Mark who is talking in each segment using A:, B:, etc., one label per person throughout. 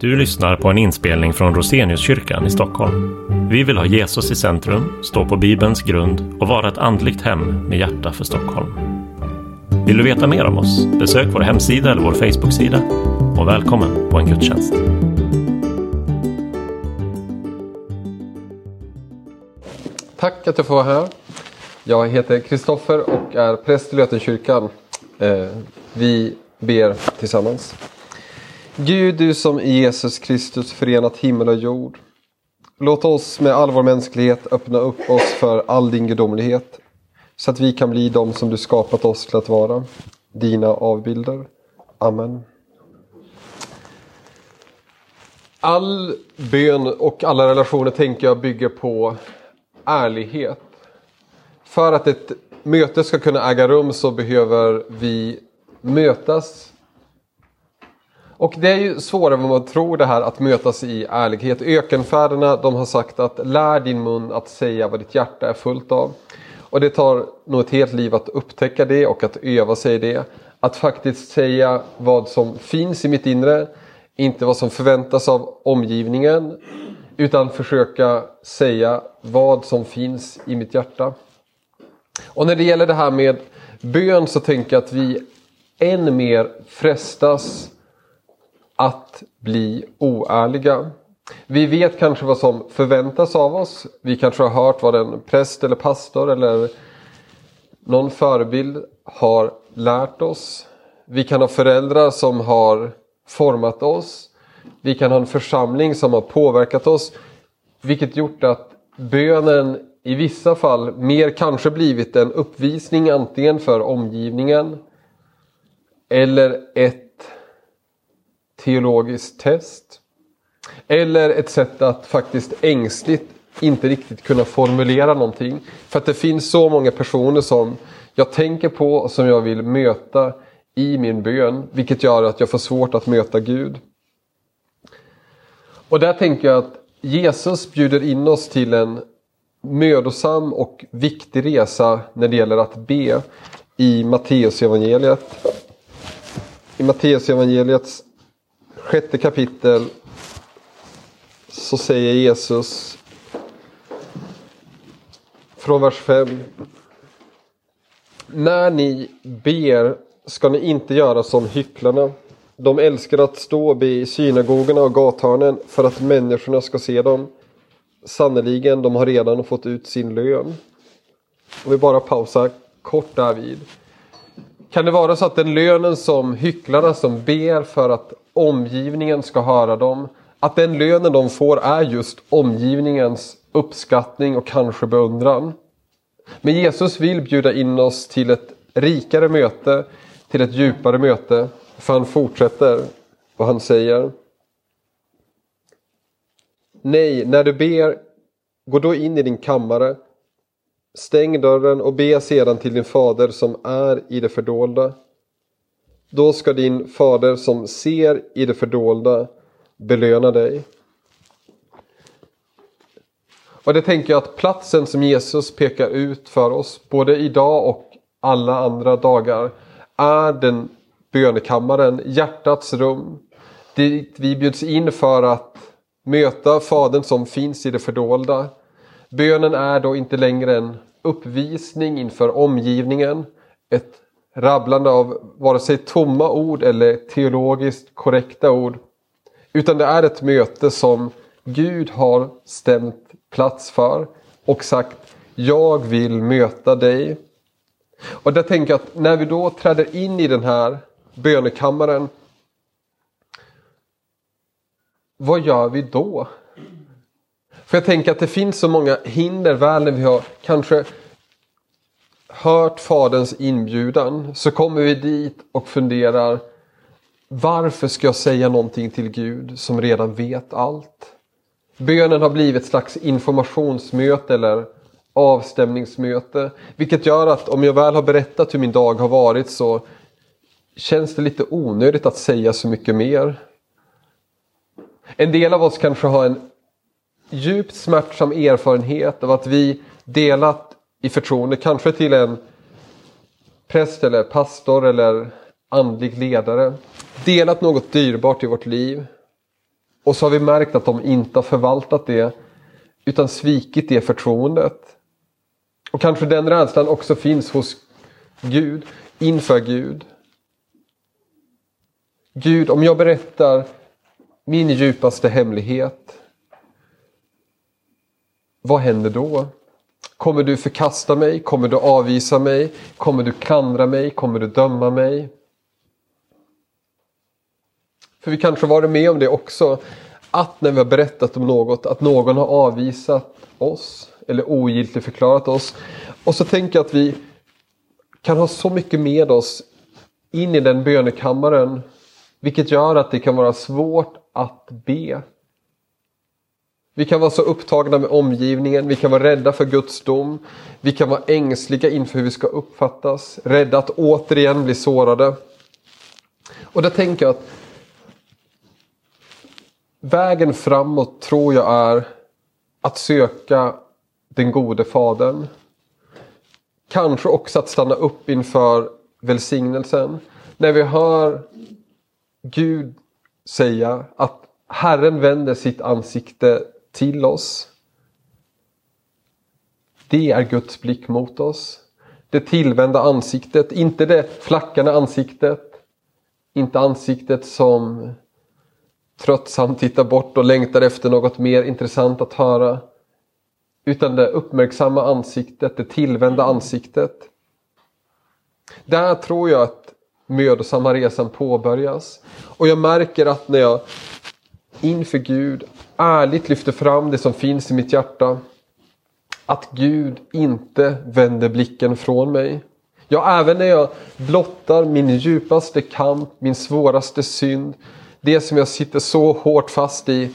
A: Du lyssnar på en inspelning från Roseniuskyrkan i Stockholm. Vi vill ha Jesus i centrum, stå på Bibelns grund och vara ett andligt hem med hjärta för Stockholm. Vill du veta mer om oss? Besök vår hemsida eller vår Facebooksida. Och välkommen på en gudstjänst.
B: Tack att jag får vara här. Jag heter Kristoffer och är präst i Lötenkyrkan. Eh, vi ber tillsammans. Gud, du som i Jesus Kristus förenat himmel och jord. Låt oss med all vår mänsklighet öppna upp oss för all din gudomlighet. Så att vi kan bli de som du skapat oss till att vara. Dina avbilder. Amen. All bön och alla relationer tänker jag bygger på ärlighet. För att ett möte ska kunna äga rum så behöver vi mötas. Och det är ju svårare än vad man tror det här att mötas i ärlighet. Ökenfäderna de har sagt att lär din mun att säga vad ditt hjärta är fullt av. Och det tar nog ett helt liv att upptäcka det och att öva sig i det. Att faktiskt säga vad som finns i mitt inre. Inte vad som förväntas av omgivningen. Utan försöka säga vad som finns i mitt hjärta. Och när det gäller det här med bön så tänker jag att vi än mer frestas att bli oärliga. Vi vet kanske vad som förväntas av oss. Vi kanske har hört vad en präst eller pastor eller någon förebild har lärt oss. Vi kan ha föräldrar som har format oss. Vi kan ha en församling som har påverkat oss. Vilket gjort att bönen i vissa fall mer kanske blivit en uppvisning antingen för omgivningen eller ett teologiskt test. Eller ett sätt att faktiskt ängsligt inte riktigt kunna formulera någonting. För att det finns så många personer som jag tänker på och som jag vill möta i min bön. Vilket gör att jag får svårt att möta Gud. Och där tänker jag att Jesus bjuder in oss till en mödosam och viktig resa när det gäller att be i Matteusevangeliet. I Matteusevangeliets sjätte kapitel så säger Jesus från vers 5. När ni ber ska ni inte göra som hycklarna. De älskar att stå och be i synagogorna och gathörnen för att människorna ska se dem. Sannerligen, de har redan fått ut sin lön. Om vi bara pausar kort därvid. Kan det vara så att den lönen som hycklarna som ber för att omgivningen ska höra dem, att den lönen de får är just omgivningens uppskattning och kanske beundran? Men Jesus vill bjuda in oss till ett rikare möte, till ett djupare möte. För han fortsätter och han säger Nej, när du ber, gå då in i din kammare, stäng dörren och be sedan till din fader som är i det fördolda. Då ska din fader som ser i det fördolda belöna dig. Och det tänker jag att platsen som Jesus pekar ut för oss, både idag och alla andra dagar, är den bönekammaren, hjärtats rum. Dit vi bjuds in för att möta Fadern som finns i det fördolda. Bönen är då inte längre en uppvisning inför omgivningen, ett rabblande av vare sig tomma ord eller teologiskt korrekta ord. Utan det är ett möte som Gud har stämt plats för och sagt Jag vill möta dig. Och där tänker jag att när vi då träder in i den här bönekammaren vad gör vi då? För jag tänker att det finns så många hinder väl när vi har kanske hört Faderns inbjudan så kommer vi dit och funderar varför ska jag säga någonting till Gud som redan vet allt? Bönen har blivit ett slags informationsmöte eller avstämningsmöte. Vilket gör att om jag väl har berättat hur min dag har varit så känns det lite onödigt att säga så mycket mer. En del av oss kanske har en djupt smärtsam erfarenhet av att vi delat i förtroende, kanske till en präst eller pastor eller andlig ledare. Delat något dyrbart i vårt liv. Och så har vi märkt att de inte har förvaltat det utan svikit det förtroendet. Och kanske den rädslan också finns hos Gud, inför Gud. Gud, om jag berättar min djupaste hemlighet, vad händer då? Kommer du förkasta mig? Kommer du avvisa mig? Kommer du klandra mig? Kommer du döma mig? För vi kanske varit med om det också. Att när vi har berättat om något, att någon har avvisat oss eller ogiltigt förklarat oss. Och så tänker jag att vi kan ha så mycket med oss in i den bönekammaren. Vilket gör att det kan vara svårt att be. Vi kan vara så upptagna med omgivningen, vi kan vara rädda för Guds dom. Vi kan vara ängsliga inför hur vi ska uppfattas, rädda att återigen bli sårade. Och där tänker jag att vägen framåt tror jag är att söka den gode fadern. Kanske också att stanna upp inför välsignelsen. När vi hör Gud säga att Herren vänder sitt ansikte till oss. Det är Guds blick mot oss. Det tillvända ansiktet, inte det flackande ansiktet. Inte ansiktet som tröttsamt tittar bort och längtar efter något mer intressant att höra. Utan det uppmärksamma ansiktet, det tillvända ansiktet. Där tror jag att mödosamma resan påbörjas. Och jag märker att när jag inför Gud ärligt lyfter fram det som finns i mitt hjärta. Att Gud inte vänder blicken från mig. Ja, även när jag blottar min djupaste kamp, min svåraste synd. Det som jag sitter så hårt fast i.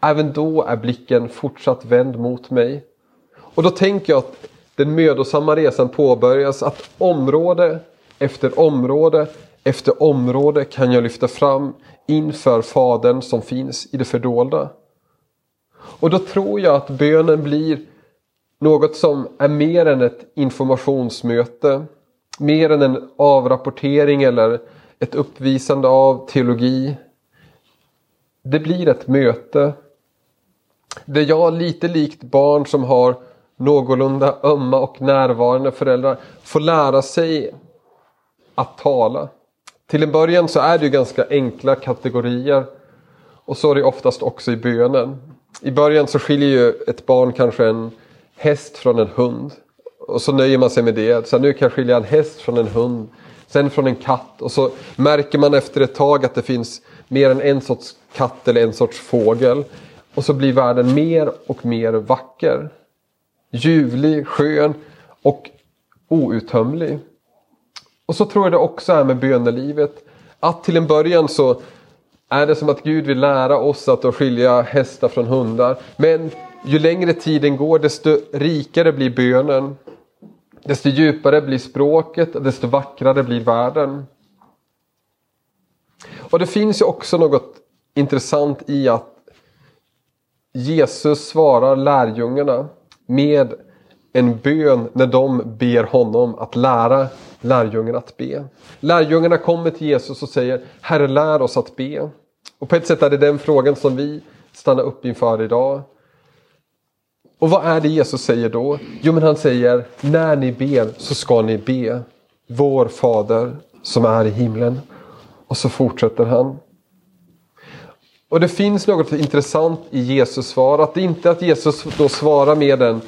B: Även då är blicken fortsatt vänd mot mig. Och då tänker jag att den mödosamma resan påbörjas. Att område efter område efter område kan jag lyfta fram inför Fadern som finns i det fördolda. Och då tror jag att bönen blir något som är mer än ett informationsmöte. Mer än en avrapportering eller ett uppvisande av teologi. Det blir ett möte. Där jag lite likt barn som har någorlunda ömma och närvarande föräldrar får lära sig att tala. Till en början så är det ju ganska enkla kategorier. Och så är det oftast också i bönen. I början så skiljer ju ett barn kanske en häst från en hund. Och så nöjer man sig med det. Så nu kan jag skilja en häst från en hund. Sen från en katt. Och så märker man efter ett tag att det finns mer än en sorts katt eller en sorts fågel. Och så blir världen mer och mer vacker. Ljuvlig, skön och outtömlig. Och så tror jag det också är med bönelivet. Att till en början så är det som att Gud vill lära oss att skilja hästar från hundar. Men ju längre tiden går desto rikare blir bönen. Desto djupare blir språket, desto vackrare blir världen. Och det finns ju också något intressant i att Jesus svarar lärjungarna med en bön när de ber honom att lära lärjungarna att be. Lärjungarna kommer till Jesus och säger Herre lär oss att be. Och på ett sätt är det den frågan som vi stannar upp inför idag. Och vad är det Jesus säger då? Jo men han säger när ni ber så ska ni be. Vår Fader som är i himlen. Och så fortsätter han. Och det finns något intressant i Jesus svar. Att det inte är att Jesus då svarar med en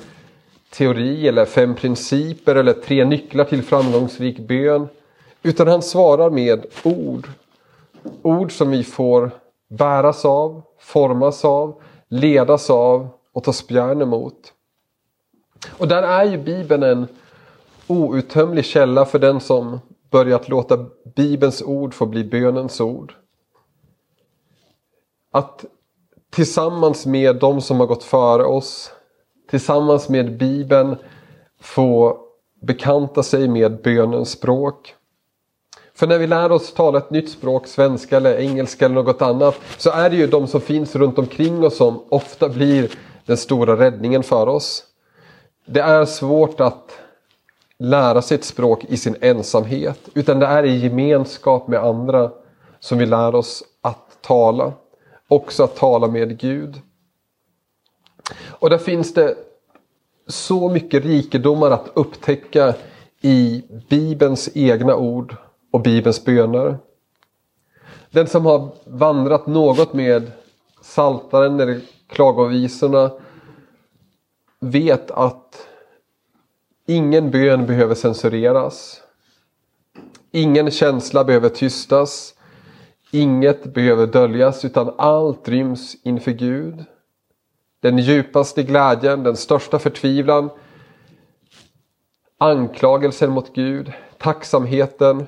B: teori eller fem principer eller tre nycklar till framgångsrik bön. Utan han svarar med ord. Ord som vi får bäras av, formas av, ledas av och ta spjärn emot. Och där är ju Bibeln en outtömlig källa för den som börjat låta Bibelns ord få bli bönens ord. Att tillsammans med de som har gått före oss tillsammans med Bibeln få bekanta sig med bönens språk. För när vi lär oss tala ett nytt språk, svenska eller engelska eller något annat, så är det ju de som finns runt omkring oss som ofta blir den stora räddningen för oss. Det är svårt att lära sig ett språk i sin ensamhet, utan det är i gemenskap med andra som vi lär oss att tala. också att tala med Gud. Och där finns det så mycket rikedomar att upptäcka i Bibelns egna ord och Bibelns böner. Den som har vandrat något med Saltaren eller klagovisorna vet att ingen bön behöver censureras. Ingen känsla behöver tystas. Inget behöver döljas utan allt ryms inför Gud. Den djupaste glädjen, den största förtvivlan, anklagelsen mot Gud, tacksamheten.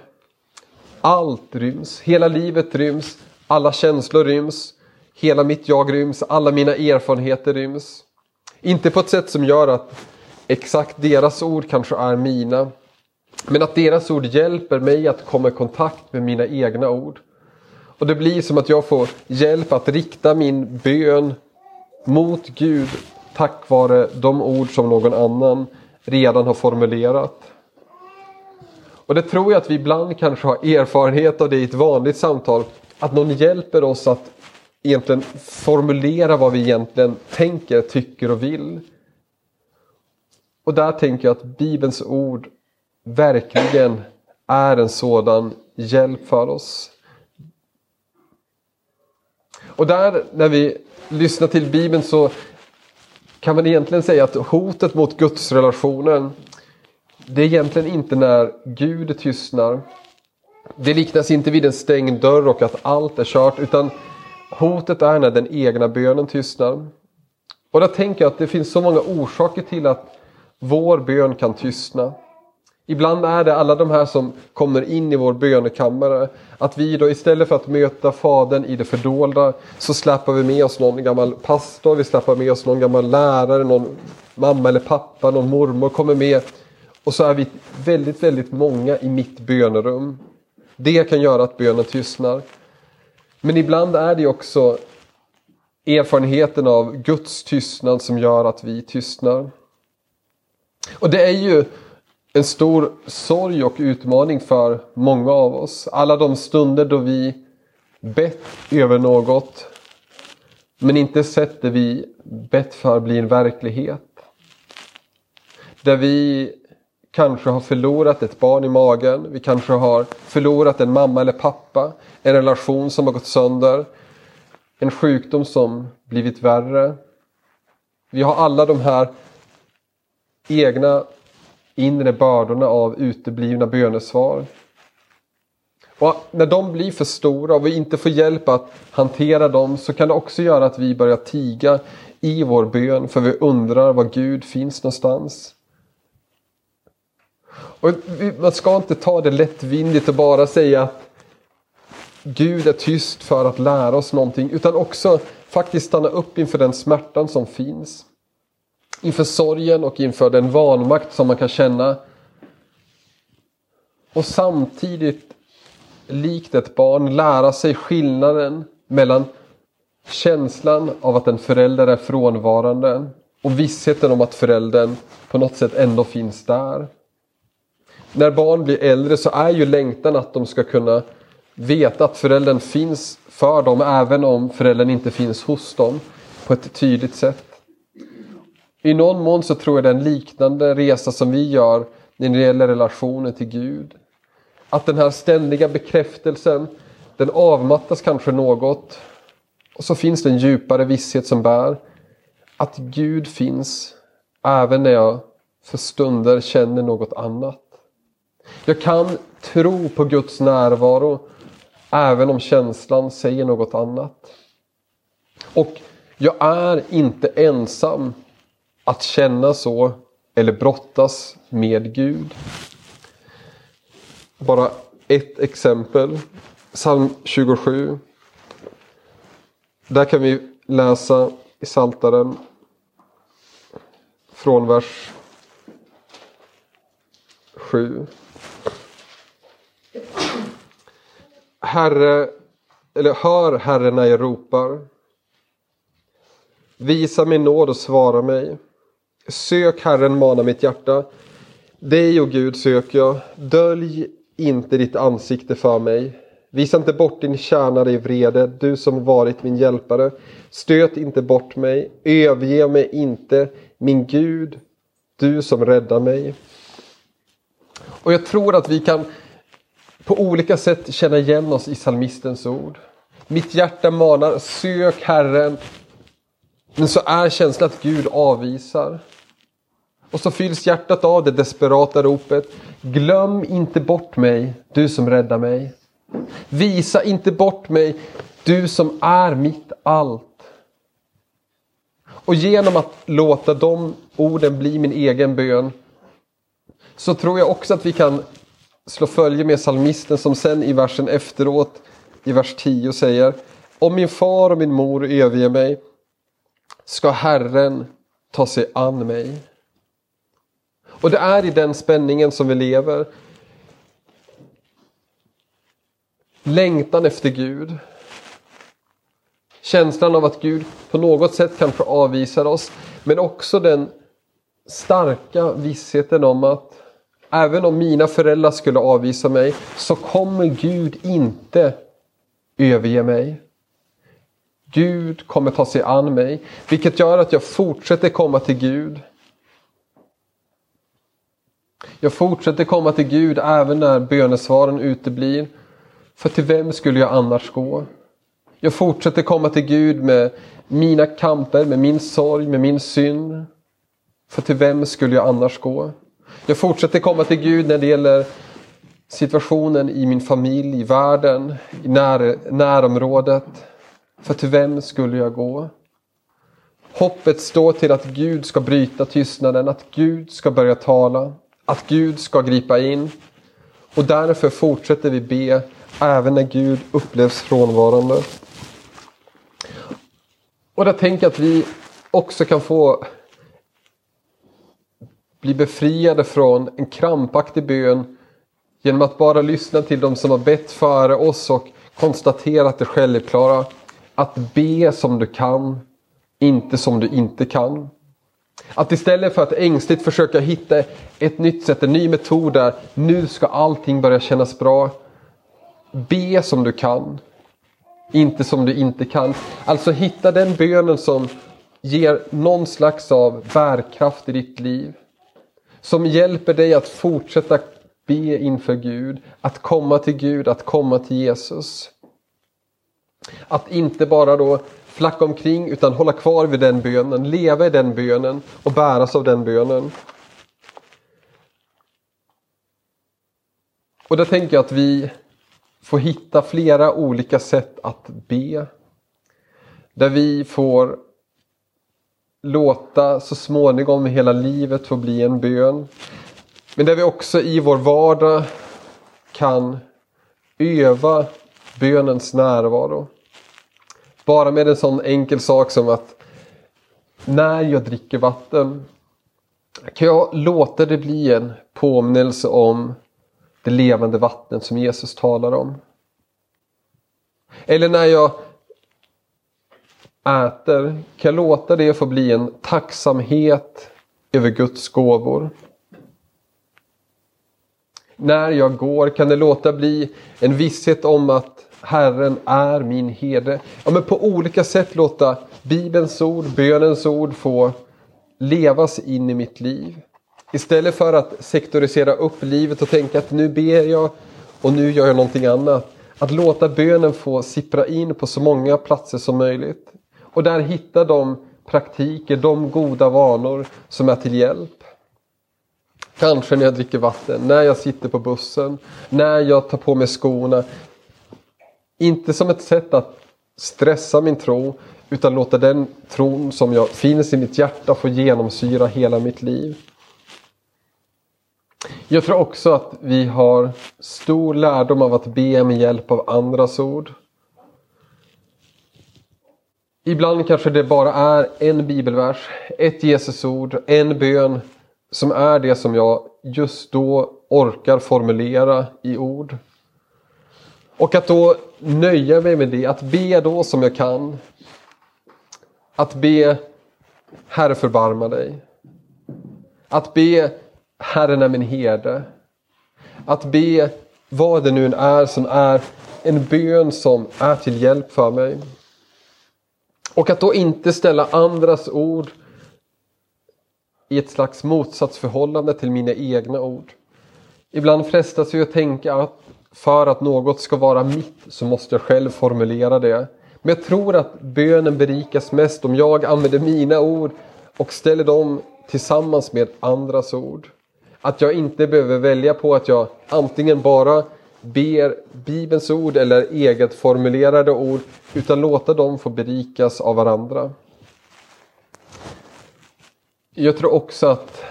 B: Allt ryms, hela livet ryms, alla känslor ryms, hela mitt jag ryms, alla mina erfarenheter ryms. Inte på ett sätt som gör att exakt deras ord kanske är mina. Men att deras ord hjälper mig att komma i kontakt med mina egna ord. Och det blir som att jag får hjälp att rikta min bön mot Gud tack vare de ord som någon annan redan har formulerat. Och det tror jag att vi ibland kanske har erfarenhet av det i ett vanligt samtal. Att någon hjälper oss att egentligen formulera vad vi egentligen tänker, tycker och vill. Och där tänker jag att Bibelns ord verkligen är en sådan hjälp för oss. Och där när vi lyssnar till Bibeln så kan man egentligen säga att hotet mot gudsrelationen det är egentligen inte när Gud tystnar. Det liknas inte vid en stängd dörr och att allt är kört utan hotet är när den egna bönen tystnar. Och där tänker jag att det finns så många orsaker till att vår bön kan tystna. Ibland är det alla de här som kommer in i vår bönekammare. Att vi då istället för att möta Fadern i det fördolda så släpper vi med oss någon gammal pastor, vi släpper med oss någon gammal lärare, någon mamma eller pappa, någon mormor kommer med. Och så är vi väldigt, väldigt många i mitt bönerum. Det kan göra att bönen tystnar. Men ibland är det också erfarenheten av Guds tystnad som gör att vi tystnar. Och det är ju en stor sorg och utmaning för många av oss. Alla de stunder då vi bett över något men inte sett det vi bett för bli en verklighet. Där vi kanske har förlorat ett barn i magen. Vi kanske har förlorat en mamma eller pappa. En relation som har gått sönder. En sjukdom som blivit värre. Vi har alla de här egna inre bördorna av uteblivna bönesvar. Och när de blir för stora och vi inte får hjälp att hantera dem så kan det också göra att vi börjar tiga i vår bön för vi undrar var Gud finns någonstans. Och man ska inte ta det lättvindigt och bara säga att Gud är tyst för att lära oss någonting utan också faktiskt stanna upp inför den smärtan som finns inför sorgen och inför den vanmakt som man kan känna. Och samtidigt, likt ett barn, lära sig skillnaden mellan känslan av att en förälder är frånvarande och vissheten om att föräldern på något sätt ändå finns där. När barn blir äldre så är ju längtan att de ska kunna veta att föräldern finns för dem även om föräldern inte finns hos dem på ett tydligt sätt. I någon mån så tror jag det är en liknande resa som vi gör när det gäller relationen till Gud. Att den här ständiga bekräftelsen, den avmattas kanske något. Och så finns det en djupare visshet som bär. Att Gud finns även när jag för stunder känner något annat. Jag kan tro på Guds närvaro även om känslan säger något annat. Och jag är inte ensam att känna så eller brottas med Gud. Bara ett exempel. Psalm 27. Där kan vi läsa i Saltaren från vers 7. Herre, eller hör Herre när jag ropar. Visa min nåd och svara mig. Sök Herren, mana mitt hjärta. Dig, och Gud, söker jag. Dölj inte ditt ansikte för mig. Visa inte bort din tjänare i vrede, du som varit min hjälpare. Stöt inte bort mig, överge mig inte, min Gud, du som räddar mig. Och jag tror att vi kan på olika sätt känna igen oss i salmistens ord. Mitt hjärta manar, sök Herren. Men så är känslan att Gud avvisar. Och så fylls hjärtat av det desperata ropet. Glöm inte bort mig, du som räddar mig. Visa inte bort mig, du som är mitt allt. Och genom att låta de orden bli min egen bön så tror jag också att vi kan slå följe med salmisten som sen i versen efteråt i vers 10 säger Om min far och min mor överger mig ska Herren ta sig an mig. Och det är i den spänningen som vi lever. Längtan efter Gud. Känslan av att Gud på något sätt kanske avvisar oss. Men också den starka vissheten om att även om mina föräldrar skulle avvisa mig så kommer Gud inte överge mig. Gud kommer ta sig an mig, vilket gör att jag fortsätter komma till Gud. Jag fortsätter komma till Gud även när bönesvaren uteblir. För till vem skulle jag annars gå? Jag fortsätter komma till Gud med mina kamper, med min sorg, med min synd. För till vem skulle jag annars gå? Jag fortsätter komma till Gud när det gäller situationen i min familj, i världen, i när, närområdet. För till vem skulle jag gå? Hoppet står till att Gud ska bryta tystnaden, att Gud ska börja tala, att Gud ska gripa in. Och därför fortsätter vi be även när Gud upplevs frånvarande. Och jag tänker att vi också kan få bli befriade från en krampaktig bön genom att bara lyssna till de som har bett före oss och konstaterat det självklara. Att be som du kan, inte som du inte kan. Att istället för att ängsligt försöka hitta ett nytt sätt, en ny metod där nu ska allting börja kännas bra. Be som du kan, inte som du inte kan. Alltså hitta den bönen som ger någon slags av bärkraft i ditt liv. Som hjälper dig att fortsätta be inför Gud, att komma till Gud, att komma till Jesus. Att inte bara då flacka omkring utan hålla kvar vid den bönen, leva i den bönen och bäras av den bönen. Och där tänker jag att vi får hitta flera olika sätt att be. Där vi får låta så småningom hela livet få bli en bön. Men där vi också i vår vardag kan öva bönens närvaro. Bara med en sån enkel sak som att när jag dricker vatten kan jag låta det bli en påminnelse om det levande vattnet som Jesus talar om. Eller när jag äter kan jag låta det få bli en tacksamhet över Guds gåvor. När jag går kan det låta bli en visshet om att Herren är min herde. Ja, men på olika sätt låta Bibelns ord, bönens ord få levas in i mitt liv. Istället för att sektorisera upp livet och tänka att nu ber jag och nu gör jag någonting annat. Att låta bönen få sippra in på så många platser som möjligt. Och där hitta de praktiker, de goda vanor som är till hjälp. Kanske när jag dricker vatten, när jag sitter på bussen, när jag tar på mig skorna. Inte som ett sätt att stressa min tro utan låta den tron som jag finns i mitt hjärta få genomsyra hela mitt liv. Jag tror också att vi har stor lärdom av att be med hjälp av andras ord. Ibland kanske det bara är en bibelvers, ett Jesusord, en bön som är det som jag just då orkar formulera i ord. Och att då nöja mig med det, att be då som jag kan. Att be Herre förbarma dig. Att be Herren är min herde. Att be vad det nu än är som är en bön som är till hjälp för mig. Och att då inte ställa andras ord i ett slags motsatsförhållande till mina egna ord. Ibland frestas vi att tänka att för att något ska vara mitt så måste jag själv formulera det. Men jag tror att bönen berikas mest om jag använder mina ord och ställer dem tillsammans med andras ord. Att jag inte behöver välja på att jag antingen bara ber Bibelns ord eller eget formulerade ord utan låta dem få berikas av varandra. Jag tror också att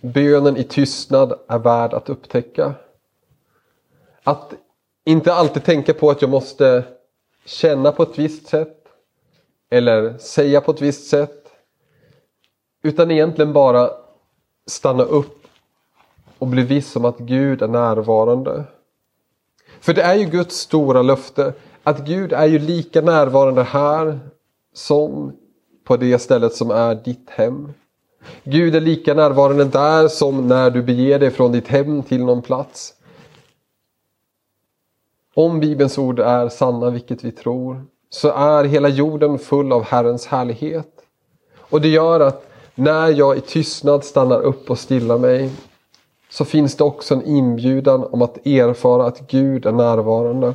B: bönen i tystnad är värd att upptäcka. Att inte alltid tänka på att jag måste känna på ett visst sätt eller säga på ett visst sätt. Utan egentligen bara stanna upp och bli viss om att Gud är närvarande. För det är ju Guds stora löfte att Gud är ju lika närvarande här som på det stället som är ditt hem. Gud är lika närvarande där som när du beger dig från ditt hem till någon plats. Om Bibelns ord är sanna, vilket vi tror, så är hela jorden full av Herrens härlighet. Och det gör att när jag i tystnad stannar upp och stillar mig så finns det också en inbjudan om att erfara att Gud är närvarande.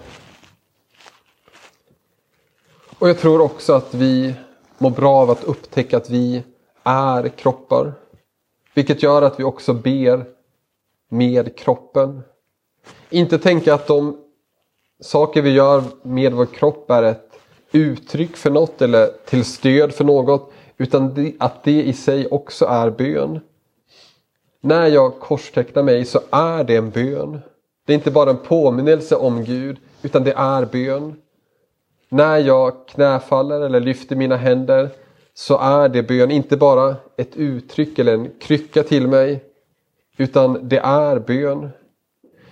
B: Och jag tror också att vi mår bra av att upptäcka att vi är kroppar. Vilket gör att vi också ber med kroppen. Inte tänka att de saker vi gör med vår kropp är ett uttryck för något eller till stöd för något. Utan att det i sig också är bön. När jag korstecknar mig så är det en bön. Det är inte bara en påminnelse om Gud utan det är bön. När jag knäfaller eller lyfter mina händer så är det bön inte bara ett uttryck eller en krycka till mig utan det är bön.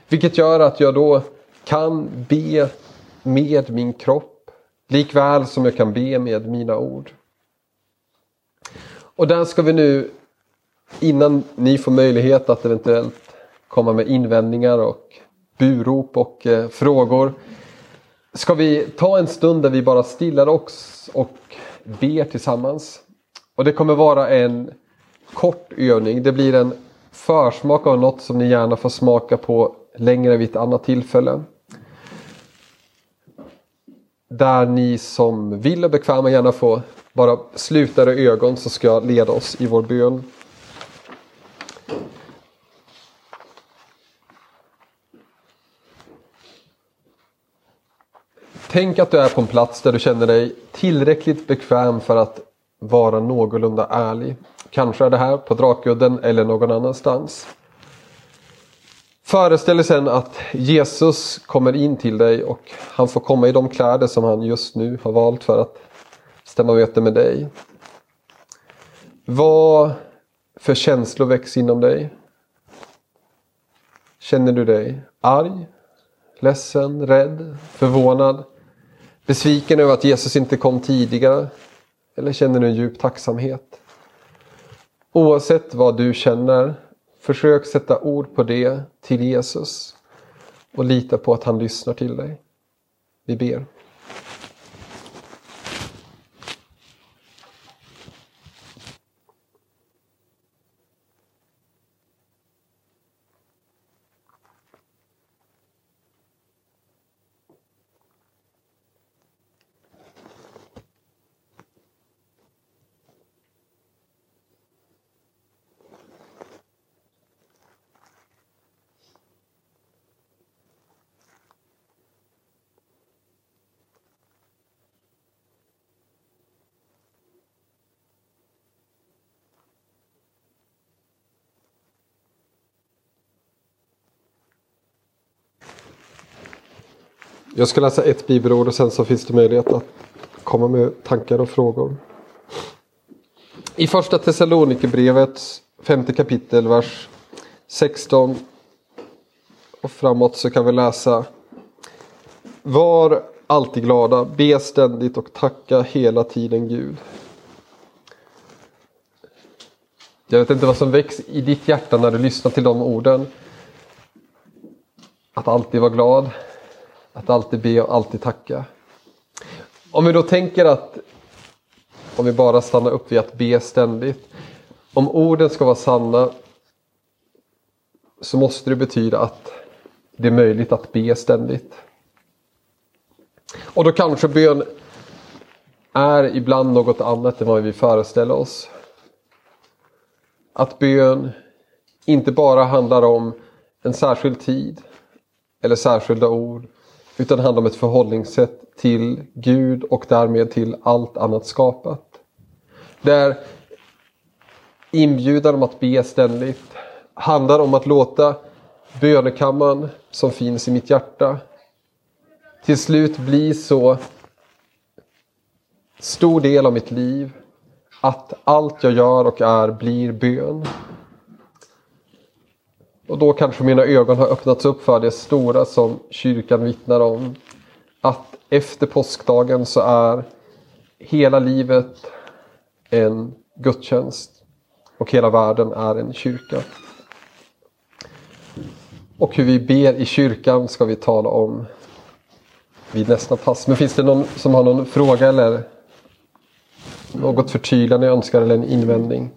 B: Vilket gör att jag då kan be med min kropp likväl som jag kan be med mina ord. Och där ska vi nu innan ni får möjlighet att eventuellt komma med invändningar och burop och eh, frågor. Ska vi ta en stund där vi bara stillar oss och ber tillsammans. Och det kommer vara en kort övning. Det blir en försmak av något som ni gärna får smaka på längre vid ett annat tillfälle. Där ni som vill och bekväma gärna får bara sluta era ögon så ska jag leda oss i vår bön. Tänk att du är på en plats där du känner dig tillräckligt bekväm för att vara någorlunda ärlig. Kanske är det här på Drakudden eller någon annanstans. Föreställ dig sen att Jesus kommer in till dig och han får komma i de kläder som han just nu har valt för att stämma möte med dig. Vad för känslor väcks inom dig? Känner du dig arg, ledsen, rädd, förvånad? Besviken över att Jesus inte kom tidigare? Eller känner du en djup tacksamhet? Oavsett vad du känner, försök sätta ord på det till Jesus och lita på att han lyssnar till dig. Vi ber. Jag ska läsa ett bibelord och sen så finns det möjlighet att komma med tankar och frågor. I första Thessalonikerbrevets femte kapitel, vers 16 och framåt så kan vi läsa Var alltid glada, be ständigt och tacka hela tiden Gud. Jag vet inte vad som väcks i ditt hjärta när du lyssnar till de orden. Att alltid vara glad. Att alltid be och alltid tacka. Om vi då tänker att om vi bara stannar upp vid att be ständigt. Om orden ska vara sanna så måste det betyda att det är möjligt att be ständigt. Och då kanske bön är ibland något annat än vad vi föreställer oss. Att bön inte bara handlar om en särskild tid eller särskilda ord utan handlar om ett förhållningssätt till Gud och därmed till allt annat skapat. Där inbjudan om att be ständigt handlar om att låta bönekammaren som finns i mitt hjärta till slut bli så stor del av mitt liv att allt jag gör och är blir bön. Och då kanske mina ögon har öppnats upp för det stora som kyrkan vittnar om. Att efter påskdagen så är hela livet en gudstjänst. Och hela världen är en kyrka. Och hur vi ber i kyrkan ska vi tala om vid nästa pass. Men finns det någon som har någon fråga eller något förtydligande önskar eller en invändning?